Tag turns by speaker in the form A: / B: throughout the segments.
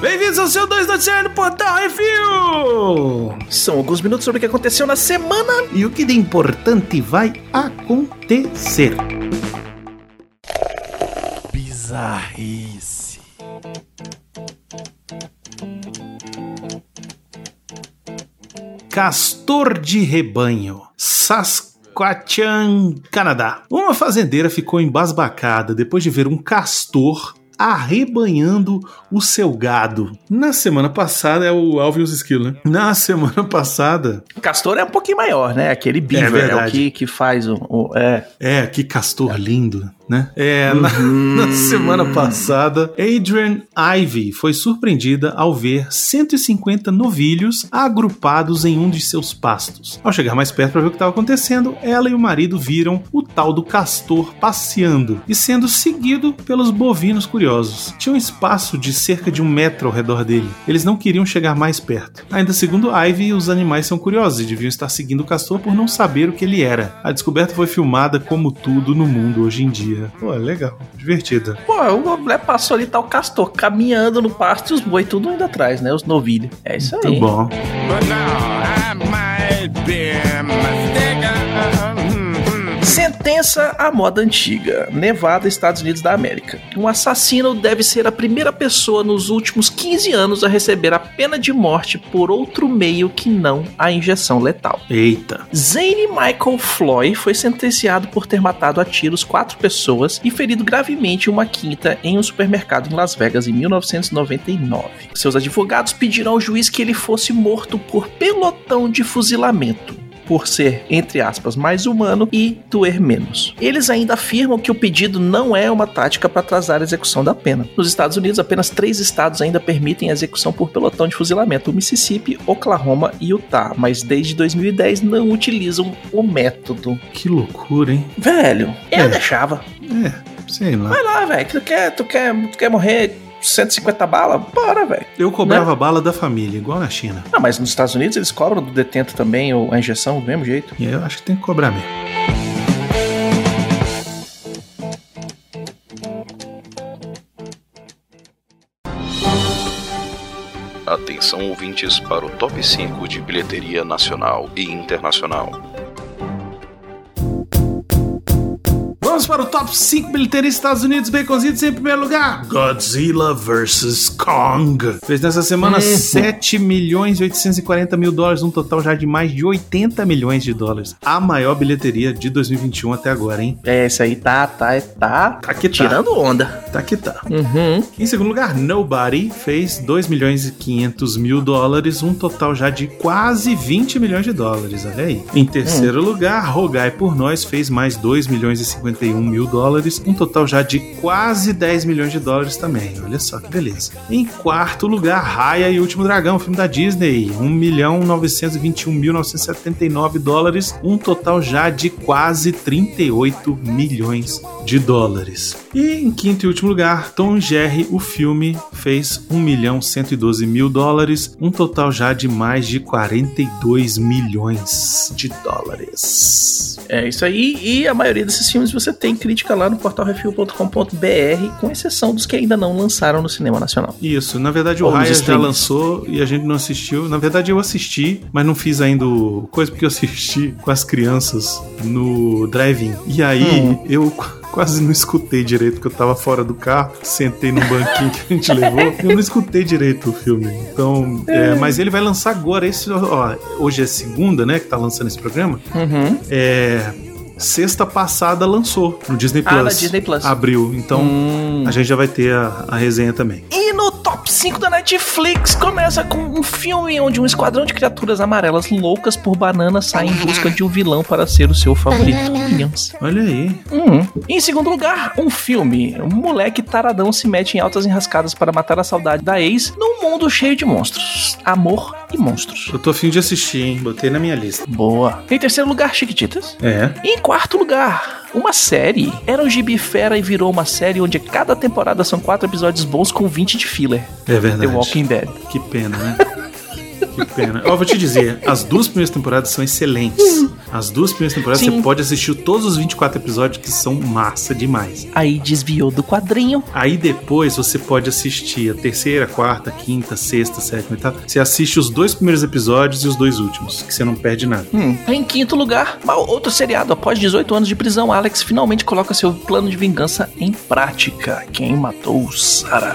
A: Bem-vindos ao seu 2 Noticiário Portal Review!
B: São alguns minutos sobre o que aconteceu na semana.
A: E o que de importante vai acontecer.
C: Bizarrice.
A: Castor de rebanho. Saskatchewan, Canadá. Uma fazendeira ficou embasbacada depois de ver um castor arrebanhando o seu gado. Na semana passada é o e os esquilos, né? Na semana passada.
B: O castor é um pouquinho maior, né? Aquele beaver é, é o que, que faz o, o. é.
A: é, que castor lindo né? É, uhum. na, na, semana passada, Adrian Ivy foi surpreendida ao ver 150 novilhos agrupados em um de seus pastos. Ao chegar mais perto para ver o que estava acontecendo, ela e o marido viram o tal do castor passeando e sendo seguido pelos bovinos curiosos. Tinha um espaço de cerca de um metro ao redor dele. Eles não queriam chegar mais perto. Ainda segundo Ivy, os animais são curiosos e deviam estar seguindo o castor por não saber o que ele era. A descoberta foi filmada como tudo no mundo hoje em dia dia. Pô, é legal, divertida.
B: Pô, a mulher passou ali, tá o castor caminhando no pasto e os boi tudo indo atrás, né? Os novilhos. É isso aí.
A: Muito bom. But now I might be
B: Sentença à moda antiga. Nevada, Estados Unidos da América. Um assassino deve ser a primeira pessoa nos últimos 15 anos a receber a pena de morte por outro meio que não a injeção letal.
A: Eita.
B: Zane Michael Floyd foi sentenciado por ter matado a tiros quatro pessoas e ferido gravemente uma quinta em um supermercado em Las Vegas em 1999. Seus advogados pediram ao juiz que ele fosse morto por pelotão de fuzilamento por ser, entre aspas, mais humano e doer menos. Eles ainda afirmam que o pedido não é uma tática para atrasar a execução da pena. Nos Estados Unidos, apenas três estados ainda permitem a execução por pelotão de fuzilamento: o Mississippi, Oklahoma e Utah, mas desde 2010 não utilizam o método.
A: Que loucura, hein?
B: Velho, eu é. deixava.
A: É, sei lá.
B: Vai lá, velho. Tu quer, tu quer, tu quer morrer 150 balas, bora, velho.
A: Eu cobrava né? bala da família, igual na China.
B: Ah, mas nos Estados Unidos eles cobram do detento também a injeção do mesmo jeito.
A: E eu acho que tem que cobrar mesmo.
D: Atenção ouvintes para o top 5 de bilheteria nacional e internacional.
A: Vamos para o top 5 bilheteria Estados Unidos, Baconzitos em primeiro lugar. Godzilla vs. Kong. Fez nessa semana 7 milhões e 840 mil dólares, um total já de mais de 80 milhões de dólares. A maior bilheteria de 2021 até agora, hein?
B: É, isso aí tá, tá, tá. Tá que tá. Tirando onda.
A: Tá que tá.
B: Uhum.
A: Em segundo lugar, Nobody fez 2 milhões e 500 mil dólares, um total já de quase 20 milhões de dólares, olha aí. Em terceiro hum. lugar, Rogai por Nós fez mais 2 milhões e 50 51 mil dólares, um total já de quase 10 milhões de dólares também. Olha só que beleza. Em quarto lugar, Raya e o Último Dragão, filme da Disney, 1 milhão 921 mil 979 dólares, um total já de quase 38 milhões de dólares. E em quinto e último lugar, Tom Jerry, o filme, fez 1 milhão 112 mil dólares, um total já de mais de 42 milhões de dólares.
B: É isso aí, e a maioria desses filmes você tem crítica lá no portalrefil.com.br, com exceção dos que ainda não lançaram no cinema nacional.
A: Isso, na verdade o Raya já lançou e a gente não assistiu. Na verdade eu assisti, mas não fiz ainda coisa porque eu assisti com as crianças no drive-in. E aí hum. eu quase não escutei direito, porque eu tava fora do carro, sentei no banquinho que a gente levou, eu não escutei direito o filme. Então, é, mas ele vai lançar agora, esse, ó, hoje é segunda, né, que tá lançando esse programa.
B: Uhum.
A: É, sexta passada lançou no Disney Plus.
B: Ah, na Disney Plus.
A: Abriu. Então hum. a gente já vai ter a, a resenha também.
B: E no top 5 da Netflix começa com um filme onde um esquadrão de criaturas amarelas loucas por bananas sai em busca de um vilão para ser o seu favorito.
A: Olha aí.
B: Hum. Em segundo lugar, um filme. Um moleque taradão se mete em altas enrascadas para matar a saudade da ex num mundo cheio de monstros. Amor e monstros.
A: Eu tô afim de assistir, hein? Botei na minha lista.
B: Boa. Em terceiro lugar, Chiquititas.
A: É.
B: Em quarto lugar, uma série. Era um gibi fera e virou uma série onde cada temporada são quatro episódios bons com 20 de filler.
A: É verdade.
B: The Walking Dead.
A: Que pena, né? Que pena. Ó, vou te dizer, as duas primeiras temporadas são excelentes. As duas primeiras temporadas
B: Sim.
A: você pode assistir todos os 24 episódios que são massa demais.
B: Aí desviou do quadrinho.
A: Aí depois você pode assistir a terceira, quarta, quinta, sexta, sétima e tal. Você assiste os dois primeiros episódios e os dois últimos, que você não perde nada.
B: Hum. Em quinto lugar, outro seriado. Após 18 anos de prisão, Alex finalmente coloca seu plano de vingança em prática. Quem matou Sarah?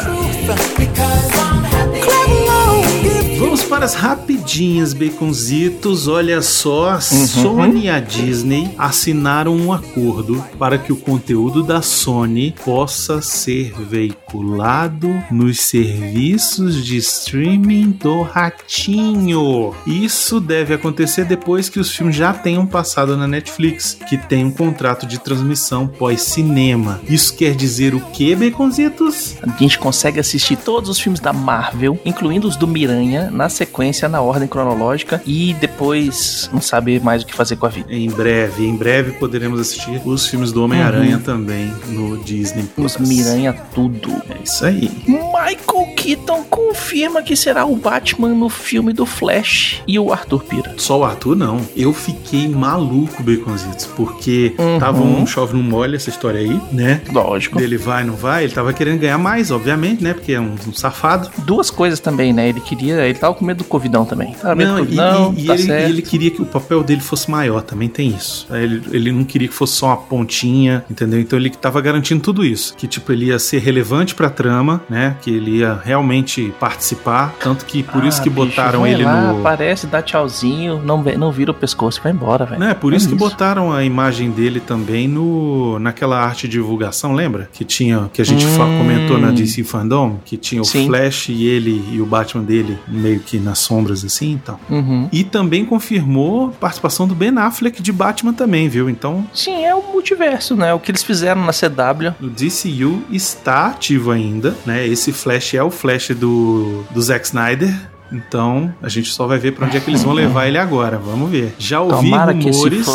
A: Vamos para as rapidinhas, baconzitos. Olha só, a Sony e a Disney assinaram um acordo para que o conteúdo da Sony possa ser veiculado nos serviços de streaming do Ratinho. Isso deve acontecer depois que os filmes já tenham passado na Netflix, que tem um contrato de transmissão pós-cinema. Isso quer dizer o que, baconzitos?
B: A gente consegue assistir todos os filmes da Marvel, incluindo os do Miranha, na sequência, na ordem cronológica, e depois não sabe mais o que fazer com a vida.
A: Em breve, em breve poderemos assistir os filmes do Homem-Aranha também no Disney
B: Os
A: Plus.
B: Miranha tudo.
A: É isso aí.
B: Michael Keaton confirma que será o Batman no filme do Flash e o Arthur Pira.
A: Só o Arthur não. Eu fiquei maluco, Baconzitos, porque
B: Uhum.
A: tava um chove não molha essa história aí, né?
B: Lógico.
A: Dele vai, não vai. Ele tava querendo ganhar mais, obviamente, né? Porque é um, um safado.
B: Duas coisas também, né? Ele queria. Ele tava com medo do Covidão também. Tava medo
A: Não,
B: do
A: e,
B: Covidão,
A: e- e
B: tá
A: ele,
B: certo.
A: ele queria que o papel dele fosse maior, também tem isso. Ele, ele não queria que fosse só uma pontinha, entendeu? Então ele tava garantindo tudo isso. Que, tipo, ele ia ser relevante pra trama, né? Que ele ia realmente participar. Tanto que por isso
B: Ah,
A: que
B: bicho,
A: botaram ele
B: lá,
A: no.
B: Aparece, dá tchauzinho, não, não vira o pescoço e vai embora, velho.
A: Não, é por
B: É
A: isso que
B: isso.
A: botaram a imagem dele também no naquela arte de divulgação, lembra? Que tinha que a gente
B: Hum.
A: comentou na DC Fandom, que tinha o
B: Sim.
A: Flash e ele e o Batman dele meio que nas sombras assim, então.
B: Uhum.
A: E também confirmou a participação do Ben Affleck de Batman também, viu? Então,
B: Sim, é o multiverso, né? O que eles fizeram na CW.
A: o DCU está ativo ainda, né? Esse Flash é o Flash do, do Zack Snyder. Então, a gente só vai ver pra onde é que eles vão levar ele agora. Vamos ver. Já ouvi
B: Tomara que esse
A: rumores.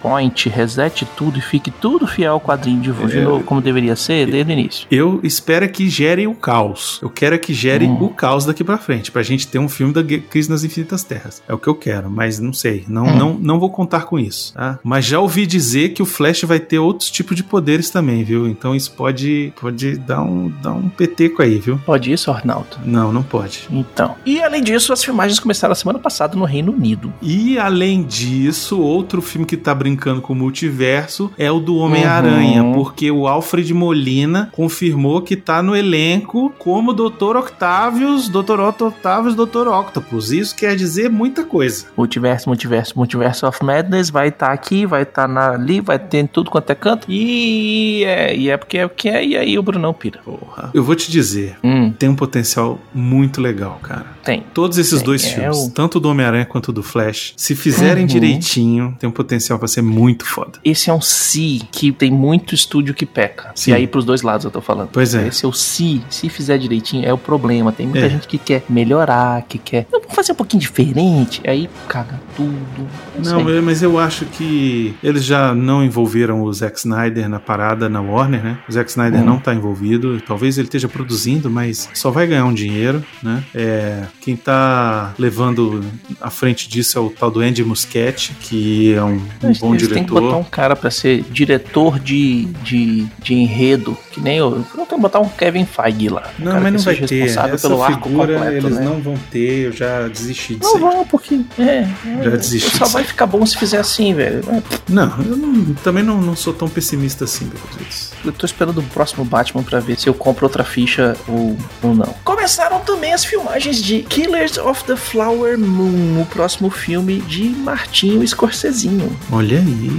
B: Flashpoint resete tudo e fique tudo fiel ao quadrinho de, de
A: É.
B: novo, como deveria ser desde o início.
A: Eu espero que gere o caos. Eu quero que gere
B: Hum.
A: o caos daqui pra frente, pra gente ter um filme da Crise nas Infinitas Terras. É o que eu quero, mas não sei, não,
B: Hum.
A: não, não vou contar com isso, tá? Mas já ouvi dizer que o Flash vai ter outros tipos de poderes também, viu? Então isso pode, pode dar um, dar um peteco aí, viu?
B: Pode isso, Arnaldo?
A: Não, não pode.
B: Então. E além disso, as filmagens começaram a semana passada no Reino Unido.
A: E além disso, outro filme que tá brincando com o multiverso é o do Homem-Aranha,
B: Uhum.
A: porque o Alfred Molina confirmou que tá no elenco como Dr. Octavius, Dr. Otto Octavius, Dr. Octopus. Isso quer dizer muita coisa.
B: Multiverso, multiverso, multiverso of Madness vai estar aqui, vai estar ali, vai ter em tudo quanto é canto. E é, e é porque é o que é, e aí o Brunão pira.
A: Porra. Eu vou te dizer,
B: Hum,
A: tem um potencial muito legal, cara.
B: tem.
A: Todos esses
B: Tem,
A: dois
B: é
A: filmes,
B: o-
A: tanto do Homem-Aranha quanto do Flash, se fizerem
B: Uhum.
A: direitinho, tem um potencial pra ser muito foda.
B: Esse é um si que tem muito estúdio que peca.
A: Sim.
B: E aí pros dois lados eu tô falando.
A: Pois é.
B: Esse é o se. Se fizer direitinho é o problema. Tem muita
A: É.
B: gente que quer melhorar, que quer. Não, vamos fazer um pouquinho diferente. Aí caga tudo.
A: Não,
B: sei.
A: mas- mas eu acho que eles já não envolveram o Zack Snyder na parada na Warner, né? O Zack Snyder
B: Hum.
A: não tá envolvido. Talvez ele esteja produzindo, mas só vai ganhar um dinheiro, né? É, quem tá levando à frente disso é o tal do Andy Muschietti, que é um, um
B: Eles-
A: bom
B: eles têm que botar
A: diretor.
B: um cara pra ser diretor de, de, de enredo, que nem eu. Eu tenho que botar um Kevin Feige lá. um
A: Não, mas não vai
B: seja
A: ter.
B: responsável
A: Essa
B: pelo arco
A: figura
B: completo,
A: eles
B: né?
A: não vão ter. Eu já desisti disso
B: Não
A: aí.
B: vão, porque. É,
A: Já
B: é,
A: desisti
B: Só vai ficar bom se fizer assim, velho. É,
A: Não, eu não- também não, não sou tão pessimista assim, Beatriz.
B: Eu tô esperando o próximo Batman pra ver se eu compro outra ficha ou, ou não. Começaram também as filmagens de Killers of the Flower Moon, o próximo filme de Martinho Scorsesinho.
A: Olha aí.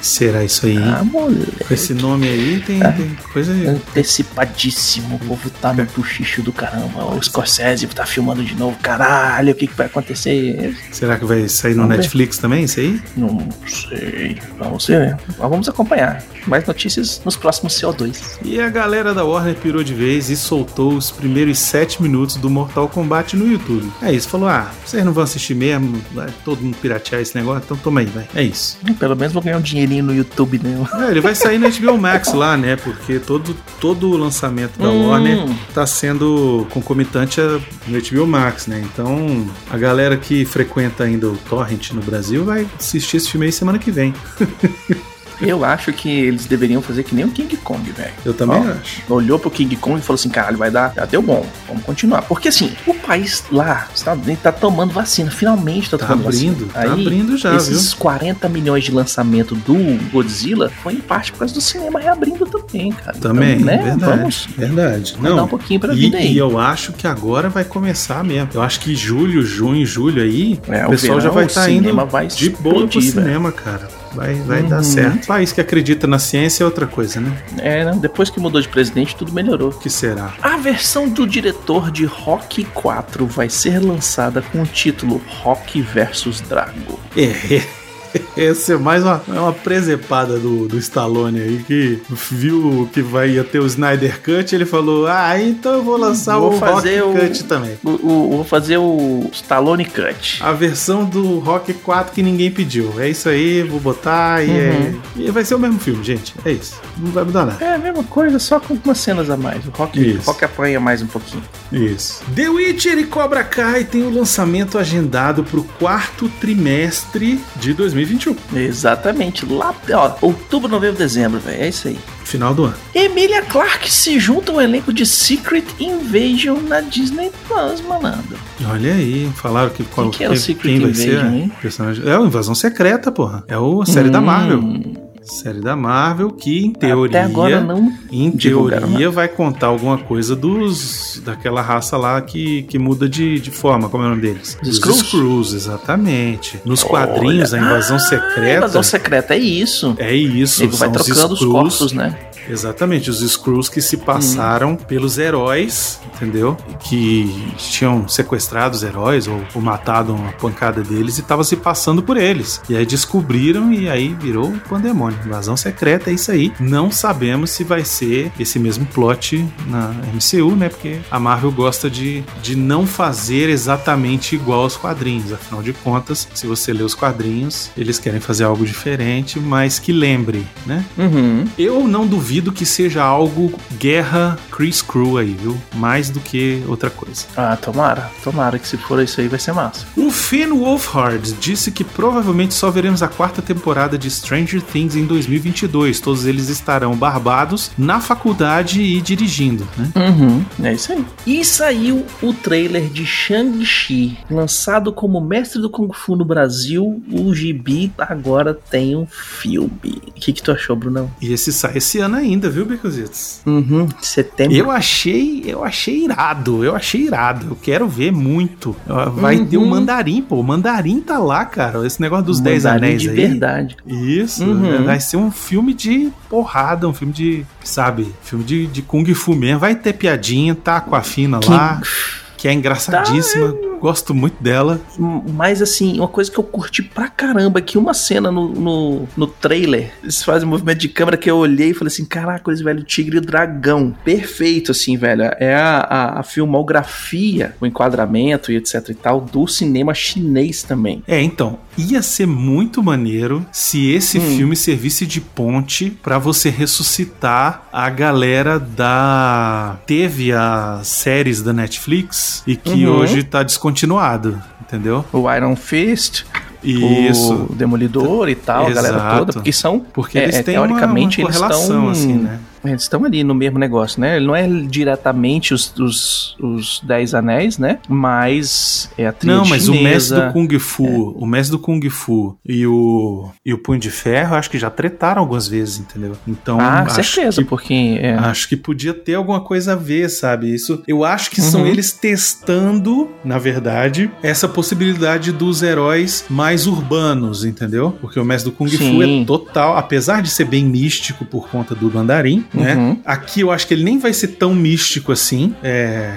A: Será isso aí?
B: Ah, moleque.
A: Com esse nome aí tem,
B: Ah.
A: tem coisa aí.
B: Antecipadíssimo, o povo tá no buchicho do caramba. O Scorsese tá filmando de novo, caralho, o que, que vai acontecer?
A: Será que vai sair no
B: Vamos ver.
A: Netflix também, isso aí?
B: Não sei. Vamos ver. Vamos acompanhar. Mais notícias nos próximos CO2.
A: E a galera da Warner pirou de vez e soltou os primeiros sete minutos do Mortal Kombat no YouTube. É isso, falou: ah, vocês não vão assistir mesmo, vai todo mundo piratear esse negócio, então toma aí, vai. É isso.
B: Pelo menos vou ganhar um dinheirinho no YouTube, né?
A: É, ele vai sair no HBO Max lá, né? Porque todo, todo o lançamento da
B: Hum.
A: Warner tá sendo concomitante a- no HBO Max, né? Então a galera que frequenta ainda o Torrent no Brasil vai assistir esse filme aí semana que vem.
B: Eu acho que eles deveriam fazer que nem o King Kong, velho.
A: Eu também
B: Ó,
A: acho.
B: Olhou pro King Kong e falou assim: caralho, vai dar. Já deu bom, vamos continuar. Porque assim, o país lá, os Estados Unidos, tá tomando vacina. Finalmente tá
A: Tá
B: tomando
A: abrindo,
B: vacina.
A: tá abrindo já,
B: esses 40 milhões de lançamento do Godzilla foi em parte por causa do cinema reabrindo também, cara.
A: Também,
B: então, né?
A: verdade.
B: Vamos
A: Verdade.
B: dar
A: Não.
B: um pouquinho pra
A: E,
B: vida aí.
A: e eu acho que agora vai começar mesmo. Eu acho que julho, junho, julho aí,
B: É,
A: o pessoal
B: verão,
A: já vai estar indo
B: cinema vai
A: de boa pro cinema, cara. Vai, vai dar
B: Uhum.
A: certo. País que acredita na ciência é outra coisa, né?
B: É, né? depois que mudou de presidente, tudo melhorou.
A: O que será?
B: A versão do diretor de Rock 4 vai ser lançada com o título Rock vs Drago.
A: É. Essa é mais uma, é uma presepada do, do Stallone aí que viu que vai ia ter o Snyder Cut ele falou: Ah, então eu vou lançar
B: Vou
A: o
B: fazer
A: Rock
B: o-
A: Cut também.
B: O, o- vou fazer o Stallone Cut.
A: A versão do Rock 4 que ninguém pediu. É isso aí, vou botar e, é,
B: Uhum.
A: e vai ser o mesmo filme, gente. É isso. Não vai mudar nada.
B: É a mesma coisa, só com umas cenas a mais. O Rock,
A: Isso.
B: rock apanha mais um pouquinho.
A: Isso. The Witcher e Cobra Kai tem o lançamento agendado pro quarto trimestre de 2021.
B: Exatamente. Lá, ó, outubro, novembro, dezembro, velho. É isso aí.
A: Final do ano.
B: Emilia Clarke se junta ao elenco de Secret Invasion na Disney Plus, manando.
A: Olha aí, falaram que qual
B: que é o Secret
A: quem vai ser
B: Invasion,
A: a
B: hein?
A: personagem. É o Invasão Secreta, porra. É o série da
B: Hum,
A: Marvel. Série da Marvel que em teoria,
B: Até agora não.
A: em teoria vai contar alguma coisa dos daquela raça lá que, que muda de, de forma, como é o nome deles?
B: Os
A: Os
B: Skrulls?
A: Exatamente. Nos
B: Olha.
A: quadrinhos, a Invasão
B: Ah,
A: Secreta
B: Invasão secreta, é isso.
A: é isso,
B: Ele vai
A: os
B: trocando os
A: Skrulls
B: corpos, né?
A: Exatamente, os Skrulls que se passaram pelos heróis, entendeu? Que tinham sequestrado os heróis ou, ou matado uma pancada deles e estavam se passando por eles. E aí descobriram e aí virou um pandemônio. Invasão secreta é isso aí. Não sabemos se vai ser esse mesmo plot na MCU, né? Porque a Marvel gosta de, de não fazer exatamente igual aos quadrinhos. Afinal de contas, se você lê os quadrinhos, eles querem fazer algo diferente, mas que lembre, né?
B: Uhum.
A: Eu não duvido que seja algo guerra Chris Crew aí, viu? Mais do que outra coisa.
B: Ah, tomara. Tomara que se for isso aí vai ser massa.
A: O Finn Wolfhard disse que provavelmente só veremos a quarta temporada de Stranger Things em 2022. Todos eles estarão barbados na faculdade e dirigindo, né?
B: Uhum. É isso aí. E saiu o trailer de Shang-Chi. Lançado como mestre do Kung Fu no Brasil, o Gibi agora tem um filme. O que, que tu achou, Brunão?
A: E esse sai esse ano ainda, viu, Becositos?
B: Uhum. Setembro.
A: Eu achei, eu achei irado, eu achei irado. Eu quero ver muito. Vai
B: Uhum.
A: ter o Mandarim, pô. O Mandarim tá lá, cara. Esse negócio dos Dez
B: Mandarim
A: Anéis
B: de
A: aí.
B: verdade.
A: Isso,
B: Uhum.
A: vai ser um filme de porrada, um filme de, sabe, filme de, de Kung Fu mesmo. Vai ter piadinha, tá com a Fina lá, que é engraçadíssima, gosto muito dela.
B: Mas assim, uma coisa que eu curti pra caramba, é que uma cena no, no, no trailer, eles fazem um movimento de câmera que eu olhei e falei assim, caraca, esse velho tigre e o dragão. Perfeito, assim, velho. É a, a, a filmografia, o enquadramento e etc e tal, do cinema chinês também.
A: É, então, ia ser muito maneiro se esse
B: Hum.
A: filme servisse de ponte pra você ressuscitar a galera da. Teve as séries da Netflix e que
B: Uhum.
A: hoje tá descontinuado, entendeu?
B: O Iron Fist,
A: Isso.
B: o Demolidor e tal, a galera
A: Exato.
B: toda, porque são
A: Porque
B: É,
A: eles
B: é,
A: têm uma, uma
B: teoricamente, eles estão-
A: assim, né?
B: Eles estão ali no mesmo negócio, né? Ele não é diretamente os, os, os Dez Anéis, né? Mas é a trilha
A: Não, mas o mestre do
B: chinesa.
A: Kung Fu, o mestre do Kung Fu e o, e o Punho de Ferro, acho que já tretaram algumas vezes, entendeu? Então,
B: Ah, certeza,
A: que,
B: porque é,
A: acho que podia ter alguma coisa a ver, sabe? Isso, eu acho que são
B: Uhum.
A: eles testando, na verdade, essa possibilidade dos heróis mais urbanos, entendeu? Porque o mestre do Kung Fu
B: Sim.
A: é total, apesar de ser bem místico por conta do mandarim, né?
B: Uhum.
A: Aqui eu acho que ele nem vai ser tão místico assim. É,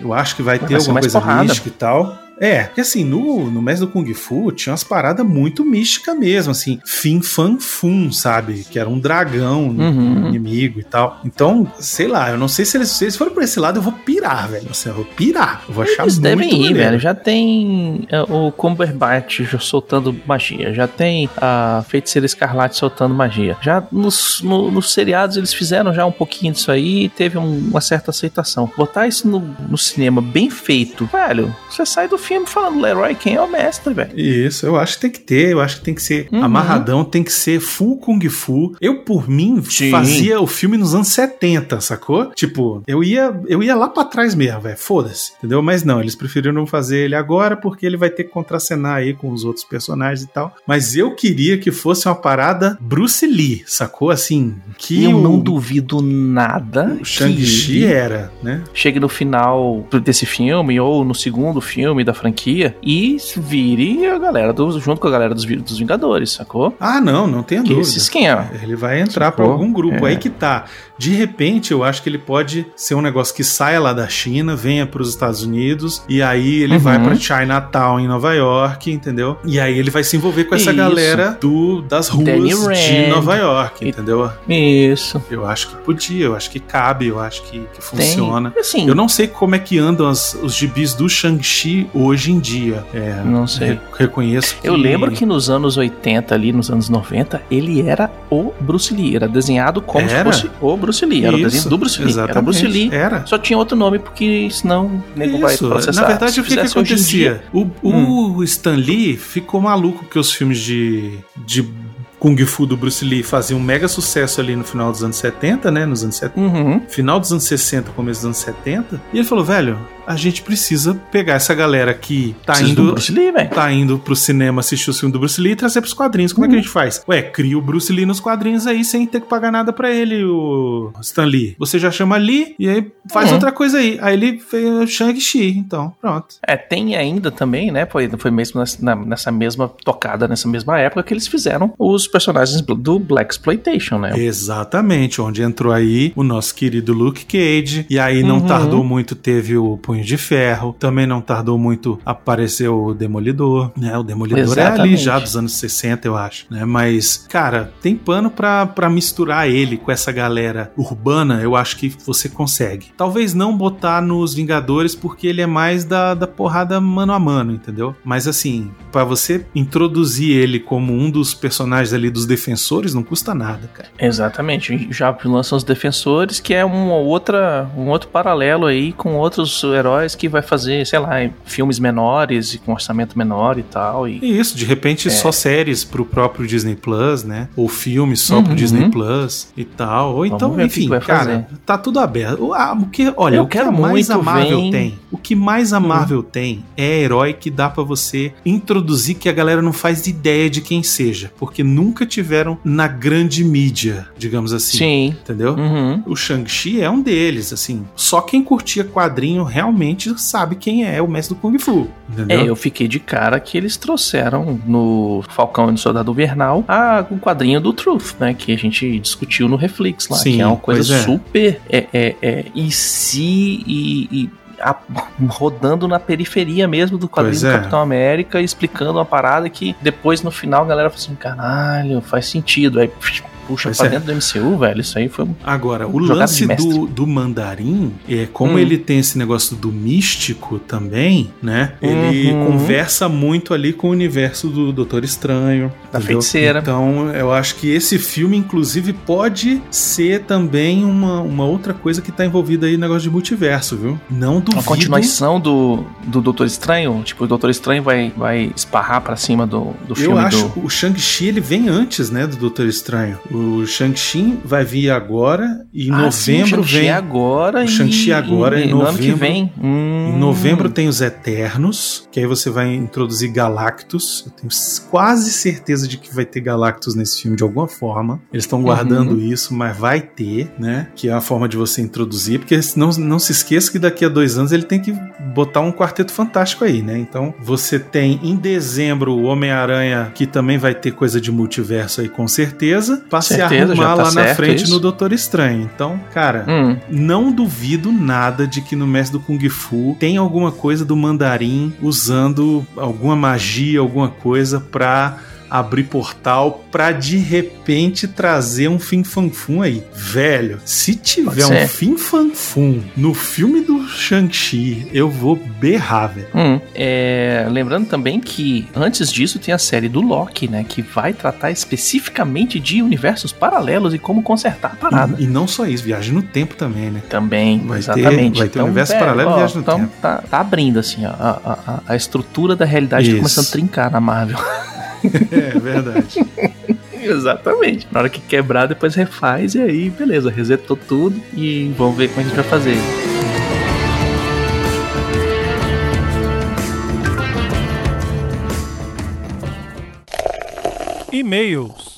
A: eu acho que vai ter
B: Vai ser
A: alguma coisa
B: porrada.
A: mística e tal. É, porque assim, no, no Mestre do Kung Fu tinha umas paradas muito místicas mesmo, assim, Fin Fan Fun, sabe? Que era um dragão
B: Uhum.
A: inimigo e tal. Então, sei lá, eu não sei se eles, se eles forem por esse lado, eu vou pirar, velho. Assim, eu vou pirar. Eu vou achar
B: Eles
A: muito
B: devem ir,
A: maneiro.
B: velho. Já tem é, o Cumberbatch soltando magia. Já tem a Feiticeira Escarlate soltando magia. Já nos, no- nos seriados eles fizeram já um pouquinho disso aí e teve um- uma certa aceitação. Botar isso no, no cinema bem feito, velho, você sai do filme falando Leroy quem é o mestre, velho.
A: Isso, eu acho que tem que ter, eu acho que tem que ser
B: Uhum.
A: amarradão, tem que ser full Kung Fu. Eu, por mim,
B: Sim.
A: fazia o filme nos anos 70, sacou? Tipo, eu ia, eu ia lá pra trás mesmo, velho, foda-se, entendeu? Mas não, eles preferiram fazer ele agora porque ele vai ter que contracenar aí com os outros personagens e tal. Mas eu queria que fosse uma parada Bruce Lee, sacou? Assim, que
B: eu
A: o,
B: não duvido nada
A: o Shang-Chi
B: que
A: era, né?
B: chegue no final desse filme ou no segundo filme da franquia e vire a galera do, junto com a galera dos, dos Vingadores, sacou?
A: Ah, não, não tenha
B: Que
A: dúvida.
B: esse esquema.
A: Ele vai entrar
B: Sacou?
A: algum grupo
B: É.
A: aí que tá. De repente, eu acho que ele pode ser um negócio que saia lá da China, venha pros Estados Unidos e aí ele
B: Uhum.
A: vai pra Chinatown em Nova York, entendeu? E aí ele vai se envolver com essa
B: Isso.
A: galera do das ruas de. Nova York, entendeu?
B: Isso.
A: Eu acho que podia, eu acho que cabe, eu acho que, que funciona.
B: Tem. Assim,
A: Eu não sei como é que andam as- os gibis do Shang-Chi hoje em dia. É,
B: Não sei.
A: re- reconheço que
B: Eu lembro que nos anos 80, ali nos anos 90, ele era o Bruce Lee. Era desenhado como
A: Era?
B: se fosse o Bruce Lee. Era o
A: Isso,
B: desenho do Bruce Lee. Era o Bruce
A: exatamente,
B: Lee.
A: Era.
B: Só tinha outro nome, porque senão o nego vai
A: Isso,
B: processar.
A: na verdade, o que, que acontecia?
B: dia- Hum.
A: O, o Stan Lee ficou maluco porque os filmes de, de Kung Fu do Bruce Lee faziam um mega sucesso ali no final dos anos 70, né? Nos anos 70.
B: Uhum.
A: Final dos anos 60, começo dos anos 70. E ele falou, velho, a gente precisa pegar essa galera que tá
B: Precisa do
A: indo.
B: Bruce Lee.
A: Tá indo pro cinema assistir o filme do Bruce Lee e trazer pros quadrinhos. Como é que
B: Uhum.
A: a gente faz? Ué, cria o Bruce Lee nos quadrinhos aí sem ter que pagar nada pra ele, o Stan Lee. Você já chama Lee e aí faz
B: Uhum.
A: outra coisa aí. Aí ele fez o Shang-Chi, então, pronto.
B: É, tem ainda também, né? Foi, foi mesmo nessa, nessa mesma tocada, nessa mesma época, que eles fizeram os personagens do Black Exploitation, né?
A: Exatamente, onde entrou aí o nosso querido Luke Cage, e aí não
B: Uhum.
A: tardou muito, teve o Punho de Ferro, também não tardou muito, apareceu o Demolidor, né? O Demolidor é ali
B: Exatamente.
A: já dos anos 60, eu acho, né? Mas, cara, tem pano pra, pra misturar ele com essa galera urbana, eu acho que você consegue. Talvez não botar nos Vingadores, porque ele é mais da, da porrada mano a mano, entendeu? Mas assim, pra você introduzir ele como um dos personagens ali dos defensores, não custa nada, cara.
B: Exatamente. Já lançam os defensores, que é uma outra, um outro paralelo aí com outros heróis que vai fazer, sei lá, filmes menores e com orçamento menor e tal. E...
A: E isso, de repente só séries pro próprio Disney Plus, né? Ou filmes só pro
B: Uhum.
A: Disney Plus e tal. Ou
B: Vamos
A: então, enfim, cara,
B: fazer.
A: tá tudo aberto. O, que, olha,
B: Eu
A: o que
B: quero
A: a mais
B: muito
A: a Marvel
B: ver-
A: tem, o que mais a Marvel tem é herói que dá pra você introduzir que a galera não faz ideia de quem seja, porque nunca tiveram na grande mídia, digamos assim.
B: Sim.
A: Entendeu?
B: Uhum.
A: O Shang-Chi é um deles, assim. Só quem curtia quadrinho realmente sabe quem é o mestre do Kung Fu. Entendeu?
B: É, eu fiquei de cara que eles trouxeram no Falcão e no Soldado Invernal a, o quadrinho do Truth, né? Que a gente discutiu no Reflex lá.
A: Sim,
B: que é uma coisa
A: é.
B: super. É, é, é, e se. E, e a- rodando na periferia mesmo do quadrinho
A: Pois
B: do
A: é.
B: Capitão América, explicando uma parada que depois no final a galera falou assim: caralho, faz sentido. Aí puxa
A: Pois
B: pra
A: é.
B: dentro do MCU, velho. Isso aí foi um.
A: Agora, o lance do, do mandarim, é como
B: Hum.
A: ele tem esse negócio do místico também, né? Ele
B: Uhum.
A: conversa muito ali com o universo do Doutor Estranho.
B: Da
A: entendeu?
B: feiticeira.
A: Então, eu acho que esse filme, inclusive, pode ser também uma, uma outra coisa que tá envolvida aí no negócio de multiverso, viu? Não duvido.
B: Uma continuação do, do Doutor Estranho? Tipo, o Doutor Estranho vai, vai esparrar pra cima do, do
A: Eu
B: filme
A: acho
B: do.
A: o Shang-Chi ele vem antes, né, do Doutor Estranho. O Shang-Chi vai vir agora e em
B: Ah, sim, o
A: novembro
B: Shang-Chi
A: vem
B: agora
A: o Shang-Chi agora,
B: e
A: em
B: no ano que
A: novembro.
B: vem. Hum.
A: Em novembro tem os Eternos, que aí você vai introduzir Galactus. Eu tenho quase certeza de que vai ter Galactus nesse filme de alguma forma. Eles estão guardando
B: Uhum.
A: isso, mas vai ter, né? Que é a forma de você introduzir, porque não, não se esqueça que daqui a dois anos ele tem que botar um quarteto fantástico aí, né? Então você tem em dezembro o Homem-Aranha, que também vai ter coisa de multiverso aí com certeza.
B: Certeza, já
A: arrumar
B: tá
A: lá na
B: certo
A: frente
B: isso.
A: no Doutor Estranho. Então, cara,
B: Hum,
A: não duvido nada de que no Mestre do Kung Fu tem alguma coisa do mandarim usando alguma magia, alguma coisa pra abrir portal pra de repente trazer um Fim Fan Fum aí. Velho, se tiver um. Fim Fan Fum no filme do Shang-Chi, eu vou berrar, velho.
B: hum. É, lembrando também que antes disso tem a série do Loki, né? Que vai tratar especificamente de universos paralelos e como consertar a parada.
A: E, e não só isso, viagem no tempo também, né?
B: Também,
A: Vai ter-
B: exatamente.
A: vai ter universo paralelo e
B: ó,
A: viagem no
B: então
A: tempo.
B: Tá, tá abrindo, assim, ó, a, a- a estrutura da realidade
A: Isso.
B: tá começando a trincar na Marvel.
A: É verdade.
B: Exatamente. Na hora que quebrar, depois refaz e aí, beleza, resetou tudo e vamos ver como a gente vai fazer.
C: E-mails.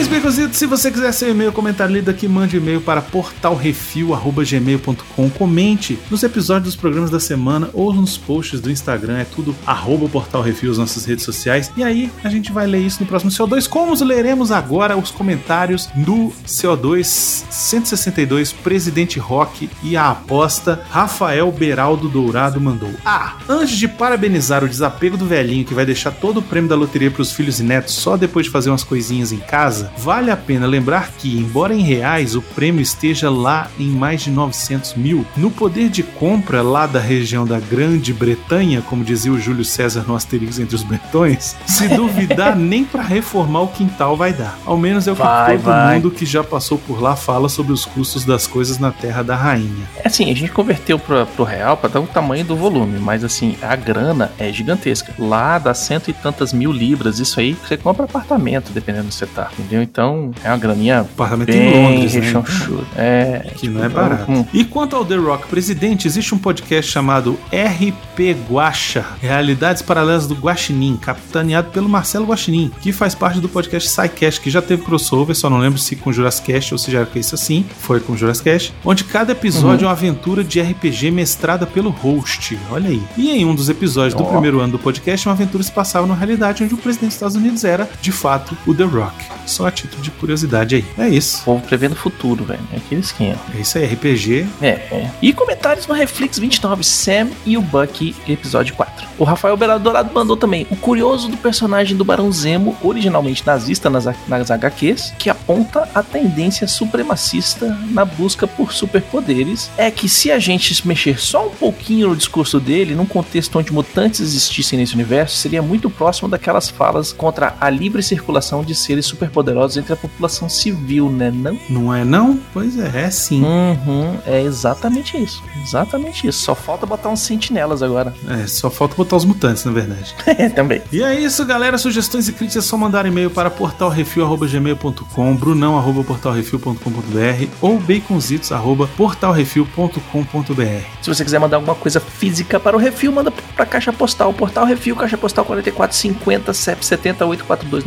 A: Isso, Becositos. Se você quiser seu e-mail, comentário lido aqui, mande e-mail para portalrefil.gmail.com. Comente nos episódios dos programas da semana ou nos posts do Instagram. É tudo arroba portalrefil, as nossas redes sociais. E aí, a gente vai ler isso no próximo CO2. Como leremos agora os comentários do CO2 162, Presidente Rock e a aposta Rafael Beraldo Dourado mandou. Ah, antes de parabenizar o desapego do velhinho que vai deixar todo o prêmio da loteria para os filhos e netos só depois de fazer umas coisinhas em casa, vale a pena lembrar que, embora em reais o prêmio esteja lá em mais de 900 mil, no poder de compra lá da região da Grande Bretanha, como dizia o Júlio César no Asterix entre os bretões, se duvidar nem para reformar o quintal vai dar. Ao menos é o que
B: Vai,
A: todo
B: vai.
A: mundo que já passou por lá fala sobre os custos das coisas na Terra da Rainha.
B: É assim, a gente converteu pra, pro real pra dar o tamanho do volume, mas assim, a grana é gigantesca. Lá dá cento e tantas mil libras, isso aí você compra apartamento, dependendo do você tá, entendeu? Então é uma graninha
A: Apartamento
B: bem
A: em Londres, né?
B: rechonchuda. É,
A: Que não é
B: então,
A: barato.
B: hum.
A: E quanto ao The Rock Presidente, existe um podcast chamado RP Guacha, Realidades Paralelas do Guaxinim, capitaneado pelo Marcelo Guaxinim, que faz parte do podcast SciCast, que já teve crossover, só não lembro se com Jurassic Cast ou se já era isso assim, foi com Jurassic Cast, onde cada episódio é uma aventura de RPG mestrada pelo host, olha aí. E em um dos episódios do
B: Ó.
A: primeiro ano do podcast, uma aventura se passava na realidade onde o presidente dos Estados Unidos era, de fato, o The Rock. Só a título de curiosidade aí. É isso.
B: O povo prevendo o futuro, velho. É aquele esquema.
A: É isso aí, RPG.
B: É, é. E comentários no Reflex 29, Sam e o Bucky, episódio 4. O Rafael Berado Dourado mandou também o curioso do personagem do Barão Zemo, originalmente nazista nas, nas HQs, que aponta a tendência supremacista na busca por superpoderes, é que se a gente mexer só um pouquinho no discurso dele, num contexto onde mutantes existissem nesse universo, seria muito próximo daquelas falas contra a livre circulação de seres superpoderosos entre a população civil, né? Não?
A: Não é não? Pois é, é sim.
B: Uhum, é exatamente isso. Exatamente isso. Só falta botar uns sentinelas agora.
A: É, só falta botar os mutantes, na verdade.
B: É, também.
A: E é isso, galera. Sugestões e críticas é só mandar e-mail para portalrefil.gmail.com, brunão.portalrefil.com.br ou baconzitos arroba portalrefil.com.br.
B: Se você quiser mandar alguma coisa física para o Refil, manda pra Caixa Postal. Portal Refil, Caixa Postal 4450, CEP 70842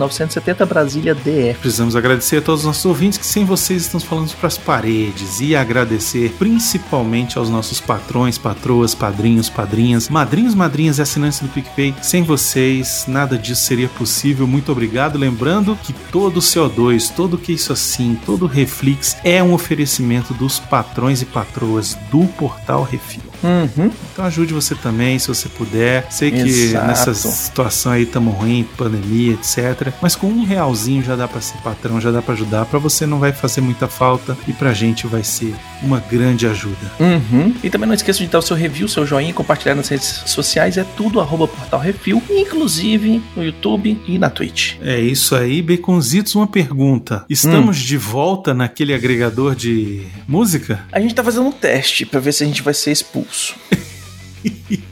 B: Brasília DF.
A: Precisamos agradecer a todos os nossos ouvintes que sem vocês estamos falando para as paredes e agradecer principalmente aos nossos patrões, patroas, padrinhos, padrinhas, madrinhos, madrinhas e assinantes do PicPay. Sem vocês, nada disso seria possível. Muito obrigado. Lembrando que todo o CO2, todo o que isso assim, todo Reflex é um oferecimento dos patrões e patroas do Portal Refil.
B: Uhum.
A: Então ajude você também, se você puder. Sei que
B: Exato.
A: nessa situação aí tamo ruim, pandemia, etc. Mas com um realzinho já dá pra ser patrão, já dá pra ajudar. Pra você não vai fazer muita falta e pra gente vai ser uma grande ajuda.
B: Uhum. E também não esqueça de dar o seu review, seu joinha compartilhar nas redes sociais. É tudo arroba Portal Refil, inclusive no YouTube e na Twitch.
A: É isso aí, Baconzitos, uma pergunta. Estamos
B: Hum.
A: de volta naquele agregador de música?
B: A gente tá fazendo um teste pra ver se a gente vai ser expulso expulso.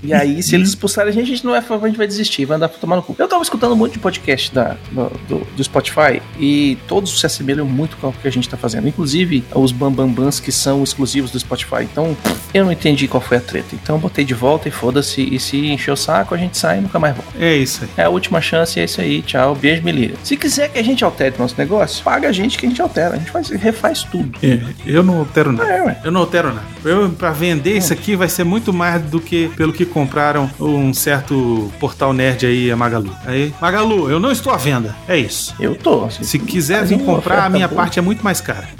B: E aí, se eles expulsarem a gente, a gente não vai, a gente vai desistir, vai andar pra tomar no cu. Eu tava escutando um monte de podcast da, do, do- do Spotify e todos se assemelham muito com o que a gente tá fazendo. Inclusive os Bambambans que são exclusivos do Spotify. Então, eu não entendi qual foi a treta. Então, eu botei de volta e foda-se. E se encher o saco, a gente sai e nunca mais volta.
A: É isso aí.
B: É a última chance, é isso aí. Tchau, beijo, me liga. Se quiser que a gente altere nosso negócio, paga a gente que a gente altera. A gente faz, refaz tudo.
A: É, eu não altero nada.
B: É.
A: Eu não altero nada. Eu, pra vender isso aqui vai ser muito mais do que pelo que compraram um certo portal nerd aí, a Magalu. Aí, Magalu, eu não estou à venda. É isso.
B: Eu tô.
A: Se quiser vir comprar, a minha parte é muito mais cara.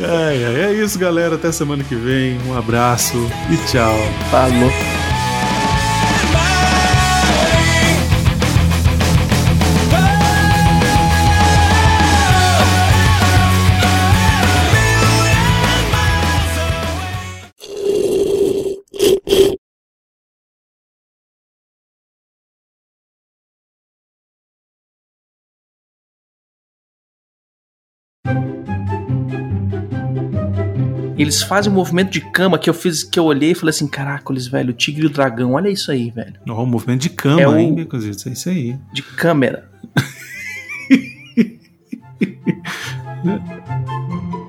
A: ai, é isso, galera. Até semana que vem. Um abraço e tchau.
B: Falou. Eles fazem um movimento de cama que eu fiz, que eu olhei e falei assim: caracoles, velho, o tigre e o dragão, olha isso aí, velho.
A: Ó, um movimento de cama,
B: É o-
A: hein? É isso aí.
B: De câmera.